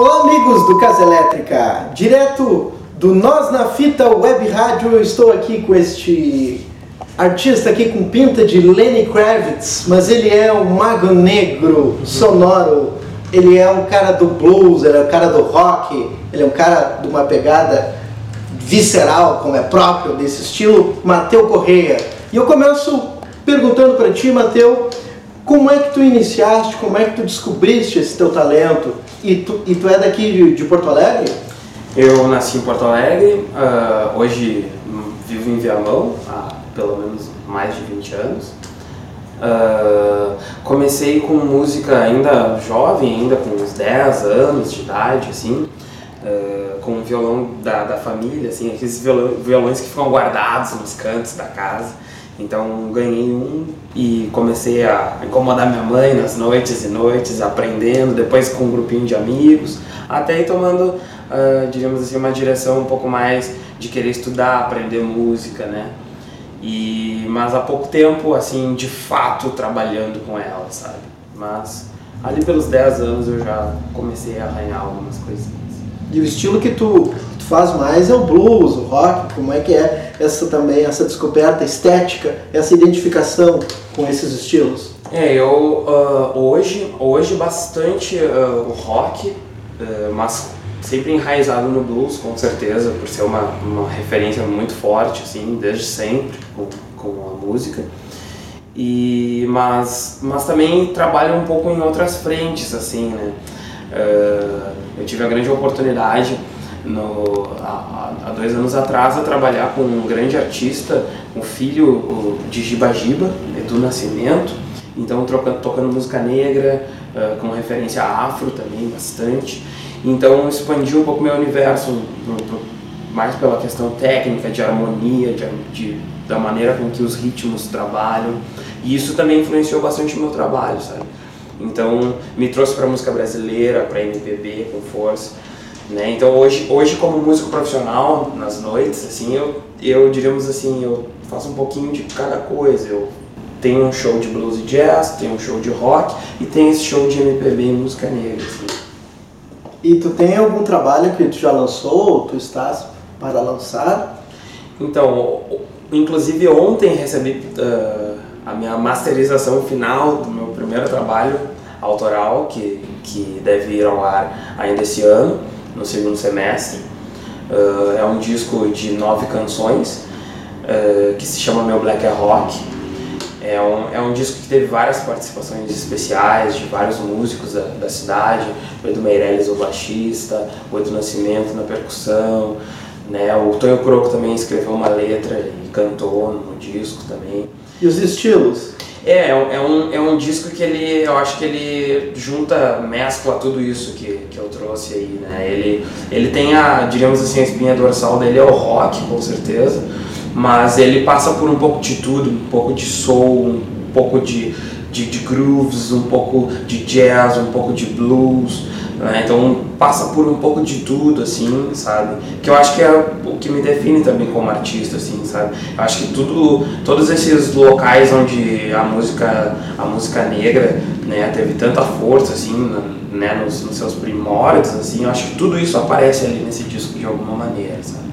Olá, amigos do Casa Elétrica, direto do Nós na Fita Web Rádio. Eu estou aqui com este artista aqui com pinta de Lenny Kravitz, mas ele é um mago negro, sonoro. Ele é um cara do blues, ele é um cara do rock, ele é um cara de uma pegada visceral, como é próprio desse estilo, Mateu Correia. E eu começo perguntando para ti, Mateu, como é que tu iniciaste, como é que tu descobriste esse teu talento? E tu, e tu é daqui de, de Porto Alegre? Eu nasci em Porto Alegre, uh, hoje vivo em Viamão há pelo menos mais de 20 anos. Uh, comecei com música ainda jovem, ainda com uns 10 anos de idade, assim, uh, com um violão da, da família, assim, aqueles violões que ficam guardados nos cantos da casa. Então ganhei um e comecei a incomodar minha mãe nas noites e noites, aprendendo, depois com um grupinho de amigos, até ir tomando, uh, digamos assim, uma direção um pouco mais de querer estudar, aprender música, né? E, mas há pouco tempo, assim, de fato trabalhando com ela, sabe? Mas ali pelos 10 anos eu já comecei a arranhar algumas coisinhas. E o estilo que tu, tu faz mais é o blues, o rock, como é que é essa também, essa descoberta estética, essa identificação com esses estilos? É, eu uh, hoje, hoje bastante uh, o rock, uh, mas sempre enraizado no blues, com certeza, por ser uma, uma referência muito forte, assim, desde sempre com, com a música. E, mas, mas também trabalho um pouco em outras frentes, assim, né? Uh, eu tive a grande oportunidade no, há, há, dois anos atrás a trabalhar com um grande artista, um filho de Giba Giba, Edu Nascimento, então trocando, tocando música negra, uh, com referência afro também, bastante. Então expandiu um pouco meu universo, mais pela questão técnica, de harmonia, de, de, da maneira com que os ritmos trabalham. E isso também influenciou bastante o meu trabalho, sabe? Então me trouxe para música brasileira, para MPB com força. Né? Então hoje, hoje como músico profissional, nas noites, assim, eu, eu diríamos assim, eu faço um pouquinho de cada coisa. Eu tenho um show de blues e jazz, tenho um show de rock e tenho esse show de MPB e música negra. Assim. E tu tem algum trabalho que tu já lançou ou tu estás para lançar? Então, inclusive ontem recebi uh, a minha masterização final do primeiro trabalho autoral, que, que deve ir ao ar ainda esse ano, no segundo semestre. Uh, é um disco de nove canções, uh, que se chama Meu Black é Rock é um, é um disco que teve várias participações especiais de vários músicos da, da cidade, o Edu Meirelles, o baixista, o Edu Nascimento na percussão, né? O Tonho Croco também escreveu uma letra e cantou no disco também. E os estilos? É, é um, é um, é um disco que ele, eu acho que ele junta, mescla tudo isso que, que eu trouxe aí, né? Ele, ele tem a, digamos assim, a espinha dorsal dele é o rock, com certeza, mas ele passa por um pouco de tudo, um pouco de soul, um pouco de, de, de grooves, um pouco de jazz, um pouco de blues, né? então passa por um pouco de tudo, assim, sabe? Que eu acho que é o que me define também como artista, assim, sabe? Eu acho que tudo, todos esses locais onde a música, a música negra, né, teve tanta força, assim, né, nos, nos seus primórdios, assim, eu acho que tudo isso aparece ali nesse disco de alguma maneira, sabe?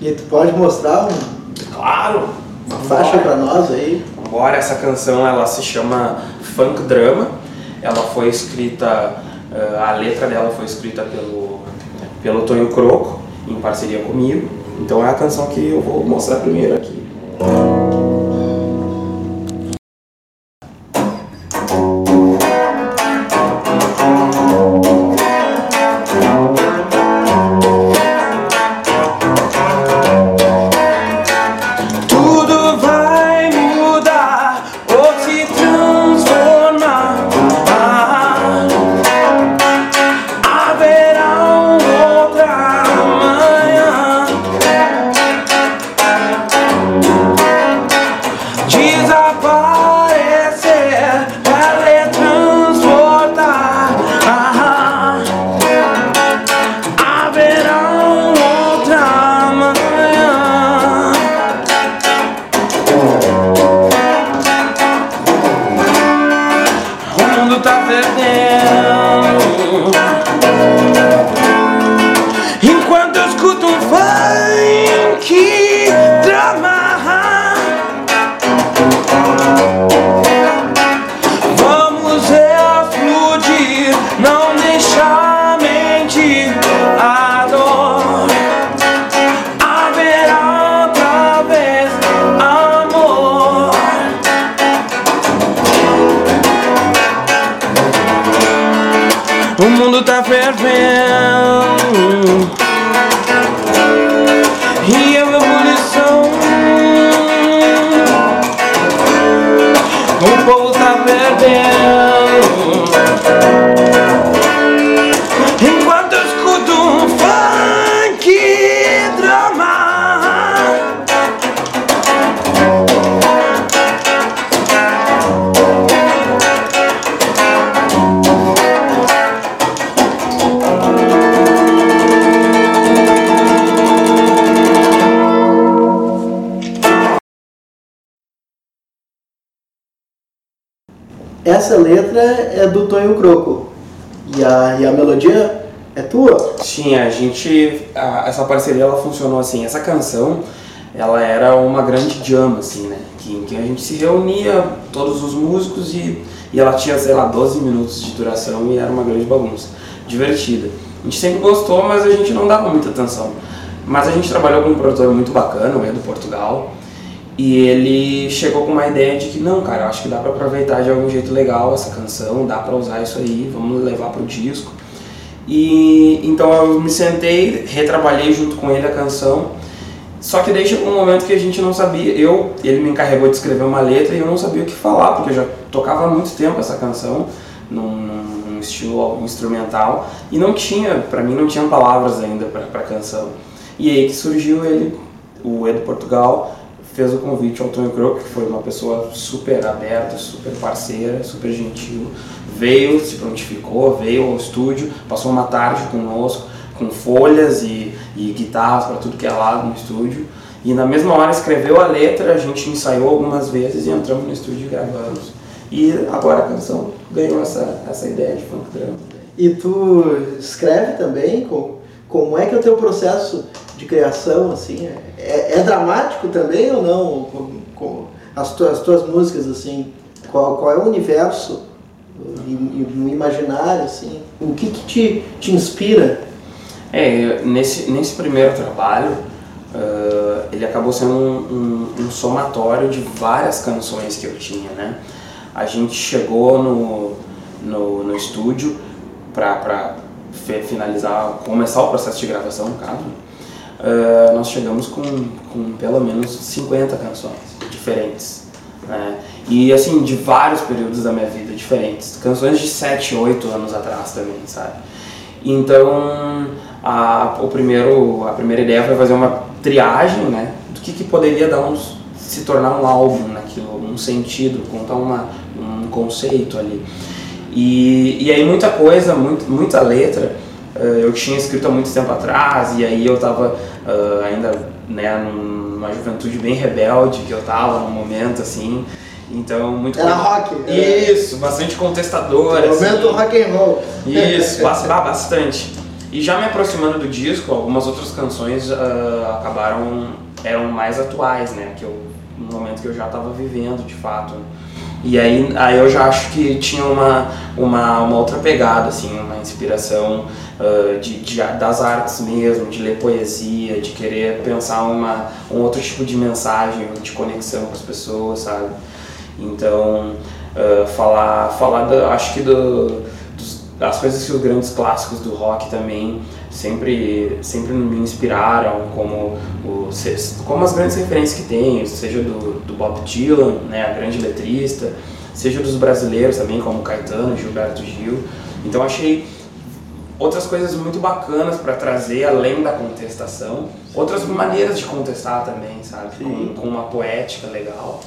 E tu pode mostrar um, claro, uma faixa para nós aí? Embora essa canção ela se chama Funk Drama, ela foi escrita, eh, a letra dela foi escrita pelo, pelo Tonho Croco, em parceria comigo. Então é a canção que eu vou mostrar primeiro aqui. perder. Mundo tá Essa letra é do Tonho Croco. E a, e a melodia é tua? Sim, a gente. a- essa parceria ela funcionou assim. Essa canção ela era uma grande jam, assim, né? Que, em que a gente se reunia, todos os músicos, e, e ela tinha, sei lá, 12 minutos de duração e era uma grande bagunça. Divertida. A gente sempre gostou, mas a gente não dava muita atenção. Mas a gente trabalhou com um produtor muito bacana, o Edu Portugal, e ele chegou com uma ideia de que, não, cara, acho que dá pra aproveitar de algum jeito legal essa canção, dá pra usar isso aí, vamos levar pro disco. E então eu me sentei, retrabalhei junto com ele a canção. Só que daí um momento que a gente não sabia, eu, ele me encarregou de escrever uma letra e eu não sabia o que falar, porque eu já tocava há muito tempo essa canção, num, num- estilo instrumental, e não tinha, pra mim não tinha palavras ainda pra, pra canção. E aí que surgiu ele, o Edu Portugal, fez o convite ao Tony Croco, que foi uma pessoa super aberta, super parceira, super gentil. Veio, se prontificou, veio ao estúdio, passou uma tarde conosco, com folhas e, e guitarras para tudo que é lado no estúdio. E na mesma hora escreveu a letra, a gente ensaiou algumas vezes e entramos no estúdio e gravamos. E agora a canção ganhou essa, essa ideia de funk drama. E tu escreve também? Com, como é que é o teu processo de criação, assim? É, é dramático também ou não? Com, com as, tuas, as tuas músicas, assim? Qual, qual é o universo e, e no imaginário, assim? O que que te, te inspira? É, nesse, nesse primeiro trabalho, ah, ele acabou sendo um, um- um somatório de várias canções que eu tinha, né? A gente chegou no, no, no estúdio para finalizar, começar o processo de gravação, no caso. Ah, nós chegamos com, com pelo menos 50 canções diferentes. Né? E assim, de vários períodos da minha vida diferentes. Canções de 7, 8 anos atrás também, sabe? Então, a, o primeiro, a primeira ideia foi fazer uma triagem, né? Do que, que poderia dar uns, se tornar um álbum naquilo, um sentido, contar uma, um conceito ali. E, e aí muita coisa, muito, muita letra, eh, eu tinha escrito há muito tempo atrás, e aí eu tava ah, ainda né, numa juventude bem rebelde que eu tava num momento assim. Então, muito Era rock? Era- Isso, bastante contestador. assim. Momento rock and roll. Isso, bas- ba- bastante. E já me aproximando do disco, algumas outras canções ah, acabaram eram mais atuais, né? Que eu no momento que eu já estava vivendo, de fato. E aí, aí eu já acho que tinha uma, uma, uma outra pegada, assim, uma inspiração ah, de, de, das artes mesmo, de ler poesia, de querer pensar uma, um outro tipo de mensagem, de conexão com as pessoas, sabe? Então, ah, falar, falar da, acho que do, dos- das coisas que os grandes clássicos do rock também sempre, sempre me inspiraram, como, o, como as grandes referências que tem, seja do, do Bob Dylan, né, a grande letrista, seja dos brasileiros também, como Caetano, Gilberto Gil. Então achei outras coisas muito bacanas para trazer além da contestação, outras maneiras de contestar também, sabe? Com, com uma poética legal.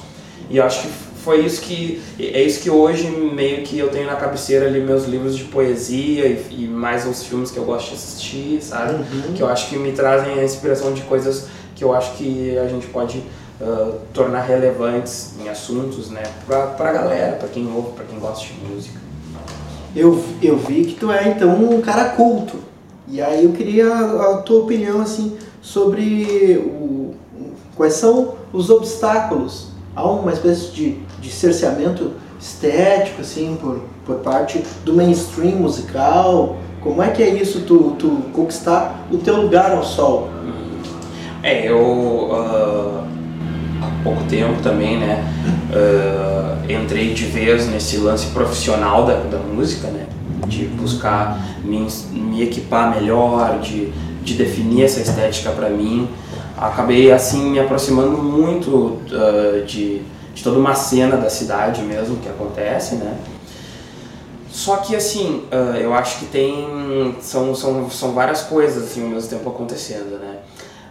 E eu acho que foi isso que é isso que hoje meio que eu tenho na cabeceira ali meus livros de poesia e, e mais os filmes que eu gosto de assistir, sabe? Uhum. Que eu acho que me trazem a inspiração de coisas que eu acho que a gente pode ah, tornar relevantes em assuntos, né? Pra, pra galera, pra quem ouve, pra quem gosta de música. eu, eu vi que tu é então um cara culto. E aí eu queria a, a tua opinião assim sobre o, quais são os obstáculos. Há uma espécie de, de cerceamento estético assim por, por parte do mainstream musical. Como é que é isso, tu, tu conquistar o teu lugar ao sol? É, eu uh, há pouco tempo também, né, uh, entrei de vez nesse lance profissional da, da música, né, de buscar me, me equipar melhor, de, de definir essa estética para mim. Acabei assim me aproximando muito uh, de, de toda uma cena da cidade mesmo que acontece, né. Só que assim, uh, eu acho que tem são, são, são várias coisas assim ao mesmo tempo acontecendo, né.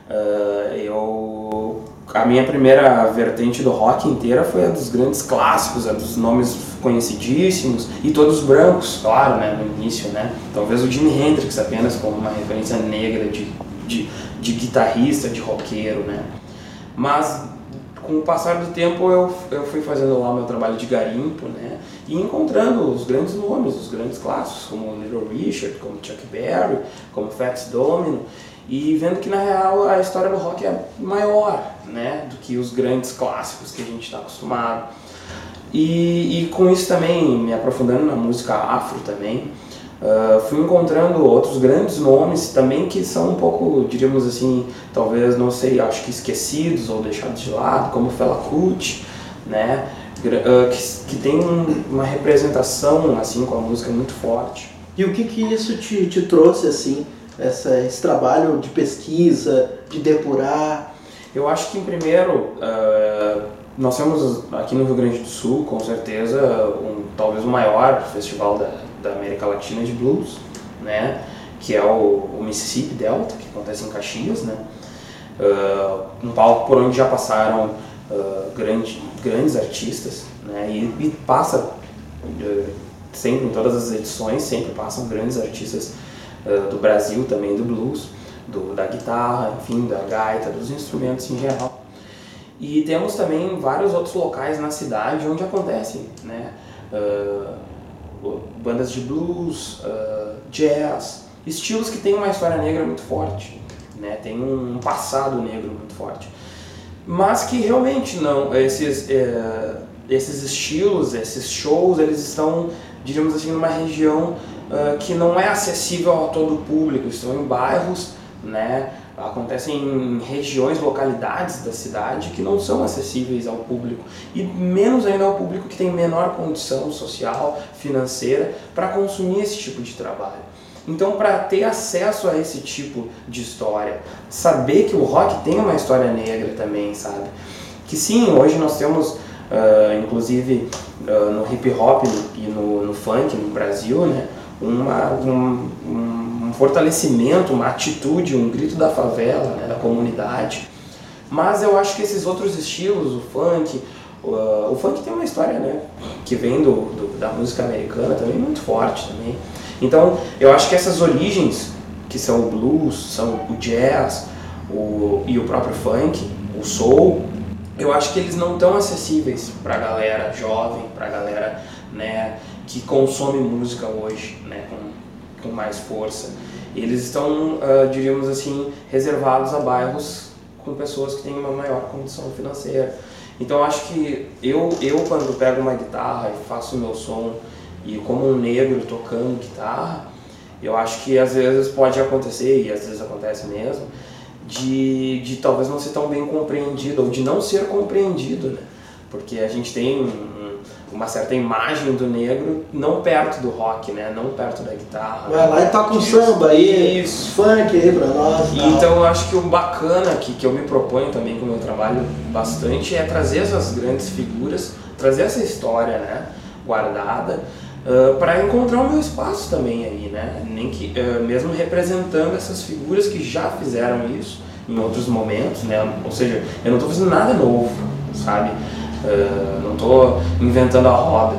Uh, eu a minha primeira vertente do rock inteira foi a dos grandes clássicos, a dos nomes conhecidíssimos e todos brancos, claro, né, no início, né? Talvez o Jimi Hendrix apenas como uma referência negra de, de, de guitarrista, de roqueiro, né? Mas com o passar do tempo eu, eu fui fazendo lá meu trabalho de garimpo, né? E encontrando os grandes nomes, os grandes clássicos, como Little Richard, como Chuck Berry, como Fats Domino e vendo que na real a história do rock é maior né, do que os grandes clássicos que a gente está acostumado. E, e, com isso também, me aprofundando na música afro também, uh, fui encontrando outros grandes nomes também que são um pouco, diríamos assim, talvez, não sei, acho que esquecidos ou deixados de lado, como Fela Kuti, né, uh, que, que tem uma representação assim com a música muito forte. E o que que isso te, te trouxe assim? essa, esse trabalho de pesquisa, de depurar? Eu acho que, em primeiro, uh, nós temos aqui no Rio Grande do Sul, com certeza, um, talvez o maior festival da, da América Latina de blues, né? que é o, o Mississippi Delta, que acontece em Caxias, né? Uh, um palco por onde já passaram uh, grande, grandes artistas, né? E, e passa uh, sempre em todas as edições sempre passam grandes artistas do Brasil também, do blues, do, da guitarra, enfim, da gaita, dos instrumentos em geral. E temos também vários outros locais na cidade onde acontecem, né? Uh, bandas de blues, uh, jazz, estilos que têm uma história negra muito forte, né? Tem um passado negro muito forte, mas que realmente não esses uh, esses estilos, esses shows, eles estão, diríamos assim, numa região uh, que não é acessível a todo o público, estão em bairros, né, acontecem em regiões, localidades da cidade que não são acessíveis ao público e menos ainda ao público que tem menor condição social, financeira para consumir esse tipo de trabalho. Então, para ter acesso a esse tipo de história, saber que o rock tem uma história negra também, sabe? Que sim, hoje nós temos, uh, inclusive uh, no hip hop e no, no funk no Brasil, né? uma, um, um, fortalecimento, uma atitude, um grito da favela, né, da comunidade. Mas eu acho que esses outros estilos, o funk, o, o funk tem uma história né, que vem do, do, da música americana também muito forte também. Então eu acho que essas origens, que são o blues, são o jazz o, e o próprio funk, o soul, eu acho que eles não estão acessíveis para a galera jovem, para a galera né, que consome música hoje, né, com, com mais força. Eles estão, uh, diríamos assim, reservados a bairros com pessoas que têm uma maior condição financeira. Então acho que eu, eu quando pego uma guitarra e faço o meu som e como um negro tocando guitarra, eu acho que às vezes pode acontecer, e às vezes acontece mesmo, de, de talvez não ser tão bem compreendido, ou de não ser compreendido, né? Porque a gente tem uma certa imagem do negro, não perto do rock, né? Não perto da guitarra. Vai lá e toca um samba aí, Isso. funk aí pra nós. E então eu acho que o bacana que, que eu me proponho também com o meu trabalho bastante é trazer essas grandes figuras, trazer essa história, né? Guardada. Uh, para encontrar o meu espaço também aí, né? Nem que uh, mesmo representando essas figuras que já fizeram isso em outros momentos, né? Ou seja, eu não estou fazendo nada novo, sabe? Uh, não estou inventando a roda,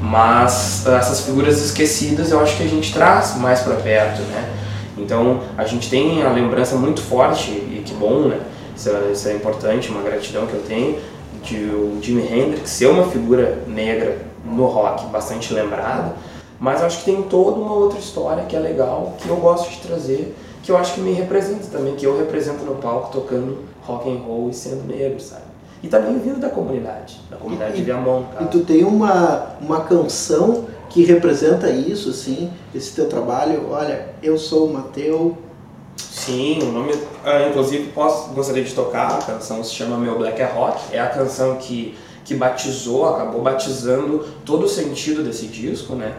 mas essas figuras esquecidas eu acho que a gente traz mais para perto, né? Então a gente tem a lembrança muito forte e que bom, né? Isso é, isso é importante, uma gratidão que eu tenho de o Jimi Hendrix ser uma figura negra no rock bastante lembrada, Mas acho que tem toda uma outra história que é legal, que eu gosto de trazer, que eu acho que me representa também, que eu represento no palco tocando rock and roll e sendo negro, sabe? E também vindo da comunidade, da comunidade e, de Viamão. E tu tem uma, uma canção que representa isso, assim, esse teu trabalho. Olha, eu sou o Mateu. Sim, o nome, uh, inclusive, posso, gostaria de tocar, a canção se chama Meu Black é Rock, é a canção que, que batizou, acabou batizando todo o sentido desse disco, né?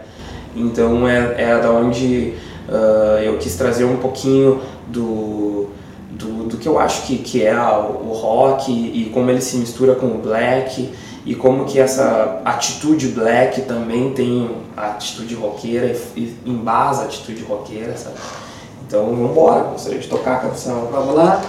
Então é, é da onde uh, eu quis trazer um pouquinho do, do, do, que eu acho que, que é o, rock e, e como ele se mistura com o black e como que essa atitude black também tem a atitude roqueira e, e embasa a atitude roqueira, sabe? Então vamos embora, gostaria de tocar a canção. Vamos lá?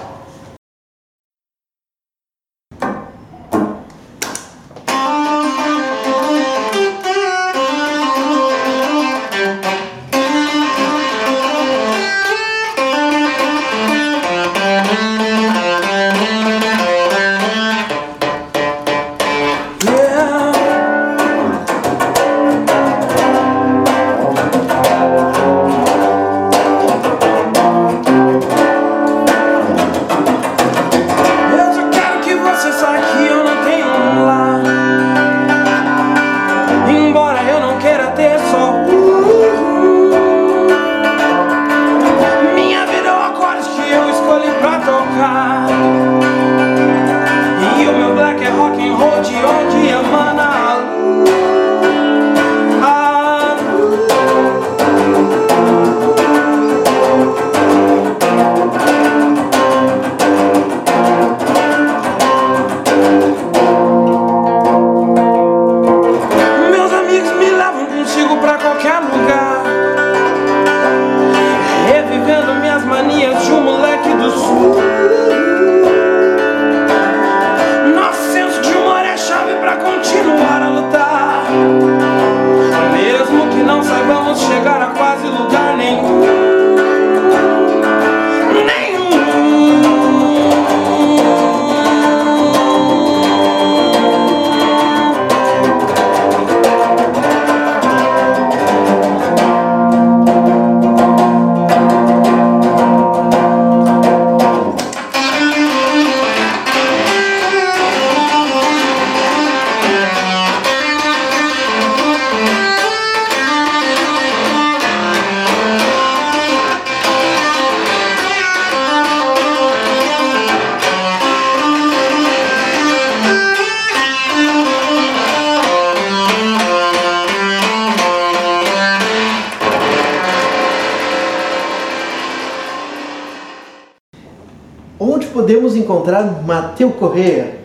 Podemos encontrar Mateu Correia?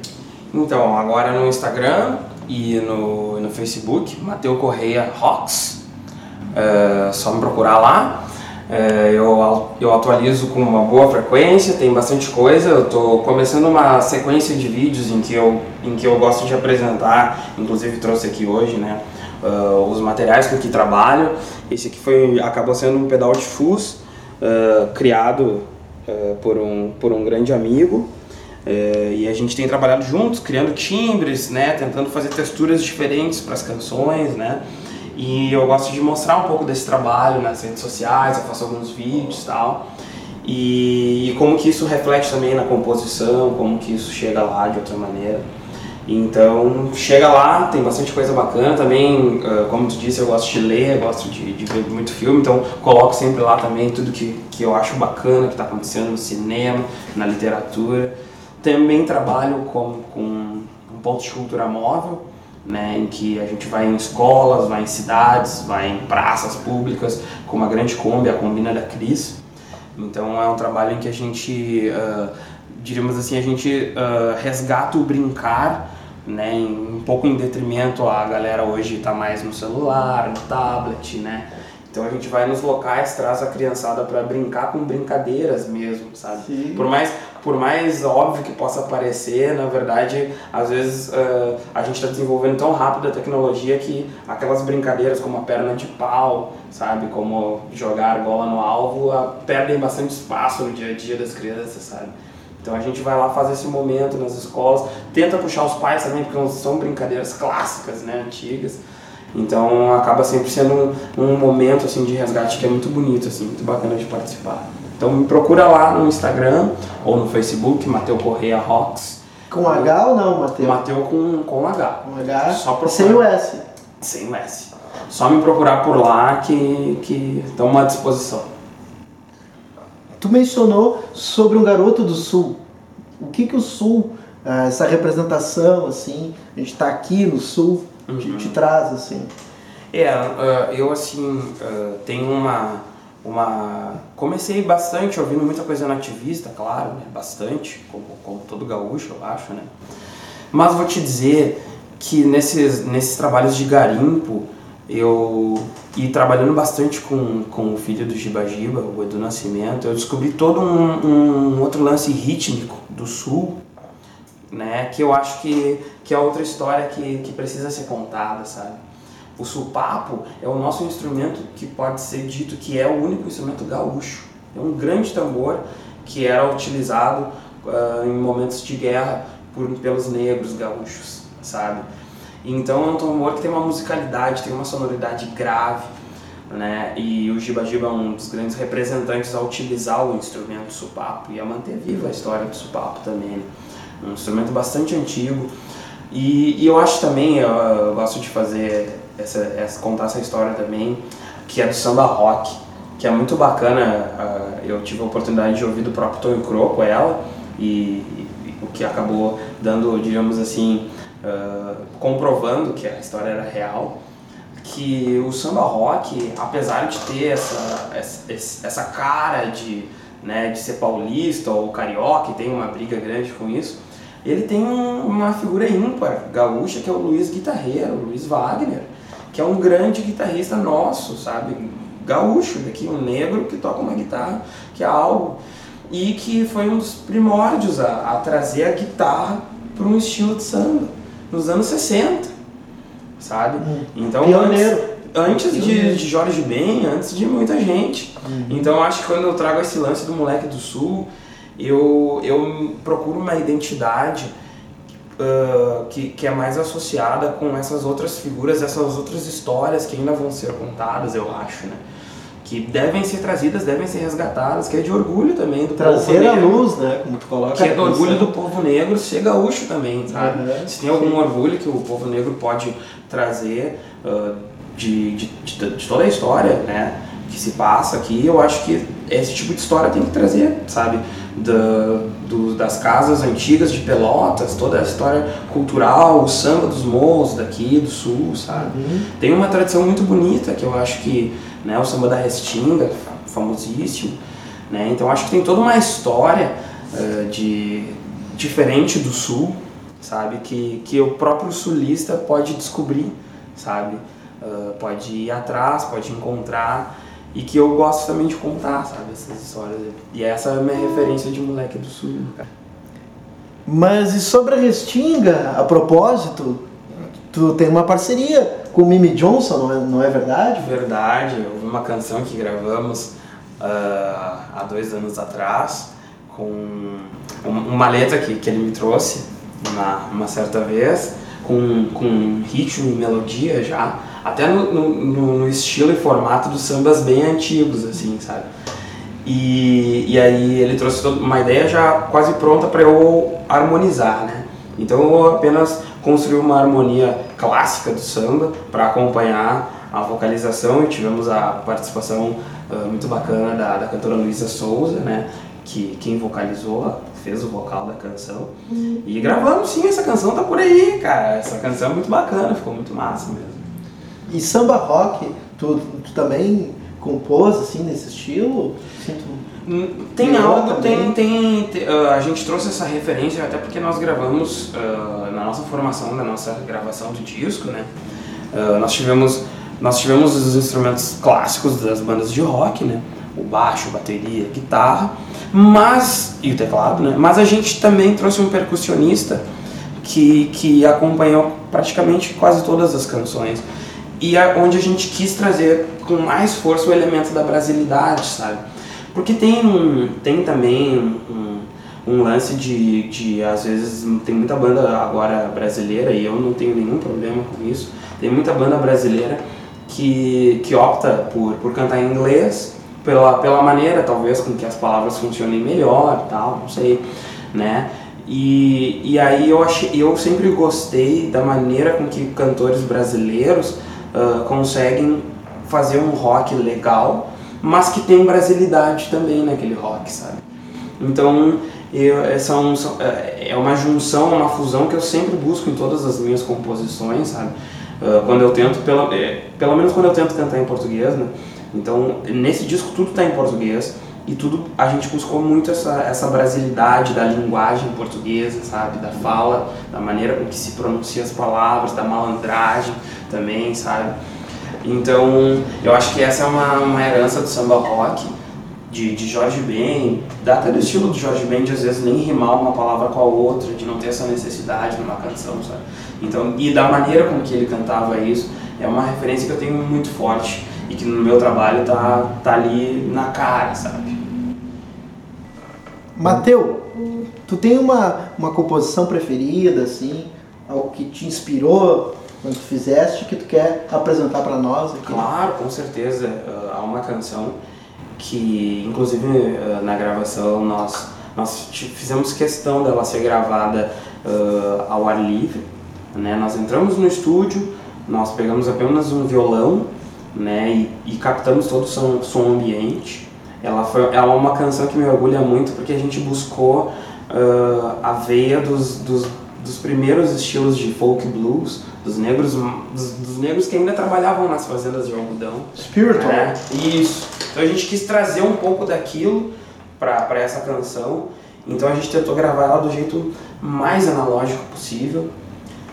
Então, agora no Instagram e no, no Facebook, Mateu Correia Rocks. É só me procurar lá. É, eu, eu atualizo com uma boa frequência, tem bastante coisa. Eu estou começando uma sequência de vídeos em que, eu, em que eu gosto de apresentar, inclusive trouxe aqui hoje, né? Uh, os materiais com que trabalho. Esse aqui foi, acabou sendo um pedal de fuzz uh, criado uh, por, um, por um grande amigo. Uh, e a gente tem trabalhado juntos, criando timbres, né, tentando fazer texturas diferentes para as canções, né, e eu gosto de mostrar um pouco desse trabalho nas redes sociais, eu faço alguns vídeos tal, e, e como que isso reflete também na composição, como que isso chega lá de outra maneira. Então, chega lá, tem bastante coisa bacana também, como tu disse, eu gosto de ler, gosto de, de, ver muito filme, então coloco sempre lá também tudo que, que eu acho bacana que está acontecendo no cinema, na literatura. Também trabalho com, com um ponto de cultura móvel, né, em que a gente vai em escolas, vai em cidades, vai em praças públicas, com uma grande Kombi, a Combina da Cris. Então é um trabalho em que a gente, uh, diríamos assim, a gente uh, resgata o brincar né, um pouco em detrimento a galera hoje está mais no celular, no tablet, né? Então a gente vai nos locais, traz a criançada para brincar com brincadeiras mesmo, sabe? Sim. Por mais por mais óbvio que possa parecer, na verdade, às vezes uh, a gente está desenvolvendo tão rápido a tecnologia que aquelas brincadeiras como a perna de pau, sabe, como jogar argola no alvo, uh, perdem bastante espaço no dia a dia das crianças, sabe? Então a gente vai lá fazer esse momento nas escolas, tenta puxar os pais também, porque são brincadeiras clássicas, né, antigas. Então acaba sempre sendo um, um momento assim de resgate que é muito bonito, assim, muito bacana de participar. Então me procura lá no Instagram ou no Facebook, Mateu Correia Rocks. Com H ou não, Mateu? Mateu com, com H. Com H, Só procurar. sem o S. Sem o S. Só me procurar por lá que, que estamos à disposição. Tu mencionou sobre um garoto do Sul. O que que o Sul, ah, essa representação, assim, a gente está aqui no Sul, Uhum. te traz, assim? É, ah, eu assim, ah, tenho uma, uma... Comecei bastante ouvindo muita coisa nativista, claro, né? Bastante, como, como todo gaúcho, eu acho, né? Mas vou te dizer que nesses, nesses trabalhos de garimpo, eu... E trabalhando bastante com, com o filho do Giba Giba, o Edu Nascimento, eu descobri todo um, um outro lance rítmico do Sul, né? Que eu acho que, que é outra história que, que precisa ser contada, sabe? O sulpapo é o nosso instrumento que pode ser dito que é o único instrumento gaúcho. É um grande tambor que era utilizado ah, em momentos de guerra por, pelos negros gaúchos, sabe? Então é um tambor que tem uma musicalidade, tem uma sonoridade grave, né? E o Giba Giba é um dos grandes representantes a utilizar o instrumento sulpapo e a manter viva a história do sulpapo também. né? Um instrumento bastante antigo. E, e eu acho também, eu, eu gosto de fazer essa, essa, contar essa história também, que é do samba rock, que é muito bacana. ah, eu tive a oportunidade de ouvir do próprio Tonho Croco ela, e, e o que acabou dando, digamos assim, ah, comprovando que a história era real, que o samba rock, apesar de ter essa, essa, essa cara de, né, de ser paulista ou carioca, e tem uma briga grande com isso, ele tem um- uma figura ímpar gaúcha que é o Luiz Guitarreiro, o Luiz Wagner, que é um grande guitarrista nosso, sabe? Gaúcho, daqui, um negro que toca uma guitarra, que é algo. E que foi um dos primórdios a, a trazer a guitarra para um estilo de samba, nos anos 60, sabe? Então, Pioneiro. antes, antes de, de Jorge Ben, antes de muita gente. Uhum. Então acho que quando eu trago esse lance do moleque do sul, eu, eu procuro uma identidade ah, que, que é mais associada com essas outras figuras, essas outras histórias que ainda vão ser contadas, eu acho, né? Que devem ser trazidas, devem ser resgatadas, que é de orgulho também do Trazer povo a negro. luz, né? Como tu coloca. Que é do a orgulho canção. do povo negro ser gaúcho também, sabe? Uhum. Se tem algum orgulho que o povo negro pode trazer ah, de, de, de, de toda a história, né? Que se passa aqui, eu acho que esse tipo de história tem que trazer, sabe? Da, do, das casas antigas de Pelotas, toda a história cultural, o samba dos morros daqui, do sul, sabe? Uhum. Tem uma tradição muito bonita que eu acho que, né, o samba da Restinga, famosíssimo, né? Então acho que tem toda uma história eh, de diferente do sul, sabe? Que, que o próprio sulista pode descobrir, sabe? Ah, pode ir atrás, pode encontrar e que eu gosto também de contar, sabe? Essas histórias. E essa é a minha referência de moleque do sul, cara. Mas e sobre a Restinga, a propósito, tu tem uma parceria com o Mimi Johnson, não é, não é verdade? Verdade, houve uma canção que gravamos ah, há dois anos atrás com um- uma letra que, que ele me trouxe uma, uma certa vez, com, com ritmo e melodia já, até no, no, no- estilo e formato dos sambas bem antigos, assim, sabe? E, e aí ele trouxe uma ideia já quase pronta para eu harmonizar, né? Então eu apenas construí uma harmonia clássica do samba para acompanhar a vocalização e tivemos a participação ah, muito bacana da, da cantora Luísa Souza, né? Que quem vocalizou, fez o vocal da canção. E gravamos sim, essa canção tá por aí, cara. Essa canção é muito bacana, ficou muito massa mesmo. E samba rock, tu, tu também compôs assim nesse estilo? Hum, Tem algo, também. tem, tem, te- ah, a gente trouxe essa referência até porque nós gravamos ah, na nossa formação, da nossa gravação do disco, né? Ah, nós tivemos nós tivemos os instrumentos clássicos das bandas de rock, né? O baixo, bateria, guitarra, mas e o teclado, né? Mas a gente também trouxe um percussionista que que acompanhou praticamente quase todas as canções e a, onde a gente quis trazer com mais força o elemento da brasilidade, sabe? Porque tem, tem também um, um lance de, de, às vezes, tem muita banda agora brasileira e eu não tenho nenhum problema com isso, Tem muita banda brasileira que, que opta por, por cantar em inglês, pela, pela maneira, talvez, com que as palavras funcionem melhor tal, não sei, né? E, e aí eu, achei, eu sempre gostei da maneira com que cantores brasileiros uh, conseguem fazer um rock legal, mas que tem brasilidade também naquele rock, sabe? Então, eu, é, é, é uma junção, uma fusão que eu sempre busco em todas as minhas composições, sabe? Uh, quando eu tento, é, pelo menos quando eu tento cantar em português, né? Então, nesse disco tudo está em português e tudo a gente buscou muito essa, essa brasilidade da linguagem portuguesa, sabe? Da fala, da maneira com que se pronuncia as palavras, da malandragem também, sabe? Então, eu acho que essa é uma, uma herança do samba rock, de, de Jorge Ben, dá até do estilo do Jorge Ben de às vezes nem rimar uma palavra com a outra, de não ter essa necessidade numa canção, sabe? Então, e da maneira com que ele cantava isso, é uma referência que eu tenho muito forte e que no meu trabalho tá, tá ali na cara, sabe? Mateu, tu tem uma, uma composição preferida, assim, algo que te inspirou quando tu fizeste, que tu quer apresentar para nós aqui? Claro, com certeza. Uh, há uma canção que, inclusive, uh, na gravação nós, nós fizemos questão dela ser gravada uh, ao ar livre. Né? Nós entramos no estúdio, nós pegamos apenas um violão né? e, e captamos todo o som, som ambiente. Ela, foi, ela é uma canção que me orgulha muito porque a gente buscou uh, a veia dos, dos, dos, primeiros estilos de folk blues, dos negros, dos, dos, negros que ainda trabalhavam nas fazendas de algodão. Spiritual. Né? Isso. Então a gente quis trazer um pouco daquilo para essa canção. Então a gente tentou gravar ela do jeito mais analógico possível.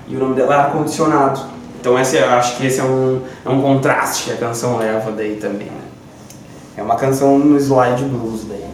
E o nome dela é Ar Condicionado. Então esse, eu acho que esse é um, é um contraste que a canção leva daí também. Né? É uma canção no slide blues daí.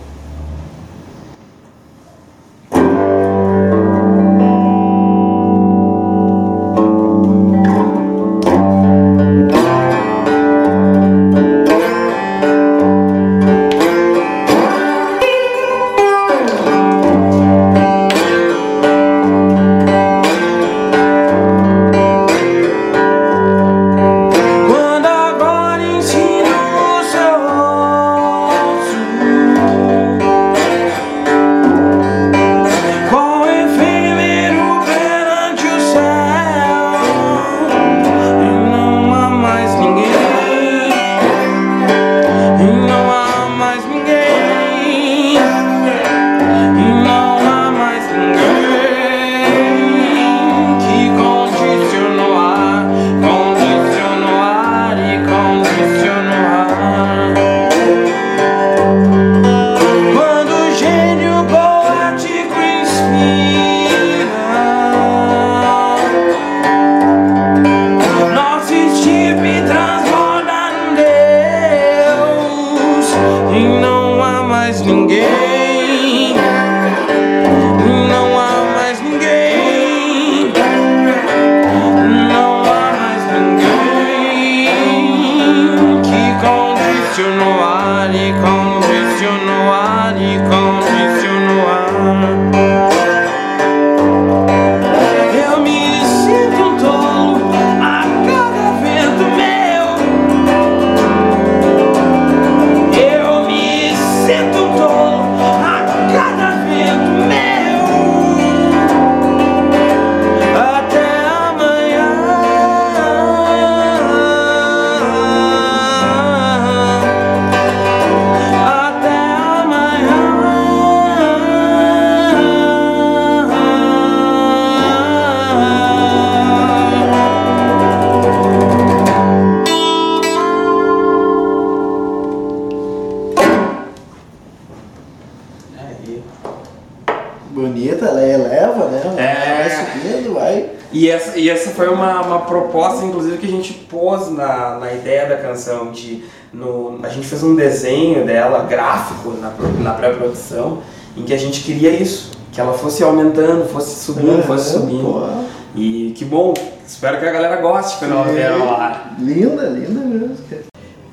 Fez um desenho dela, gráfico, na, na pré-produção, em que a gente queria isso. Que ela fosse aumentando, fosse subindo, é, fosse subindo. Pô. E que bom, espero que a galera goste quando ela vier lá. Linda, linda mesmo.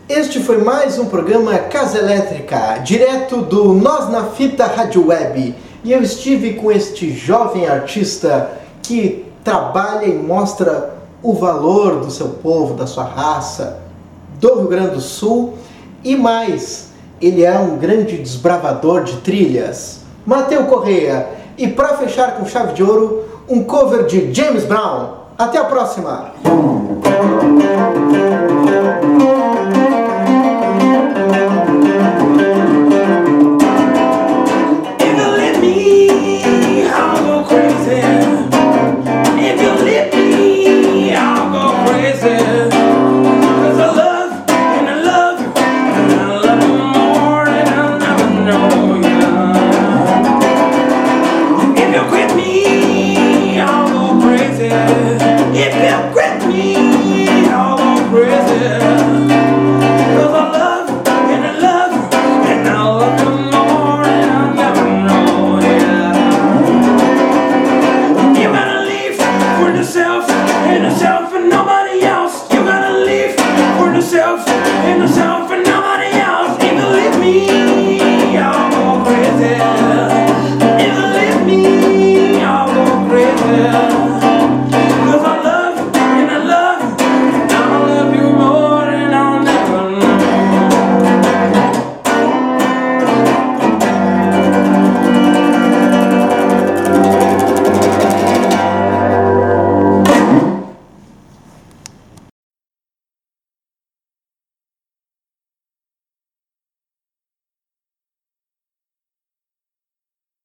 Este foi mais um programa Casa Elétrica, direto do Nós na Fita Rádio Web. E eu estive com este jovem artista que trabalha e mostra o valor do seu povo, da sua raça, do Rio Grande do Sul e mais, ele é um grande desbravador de trilhas. Mateu Correia. E para fechar com chave de ouro, um cover de James Brown. Até a próxima! Yourself and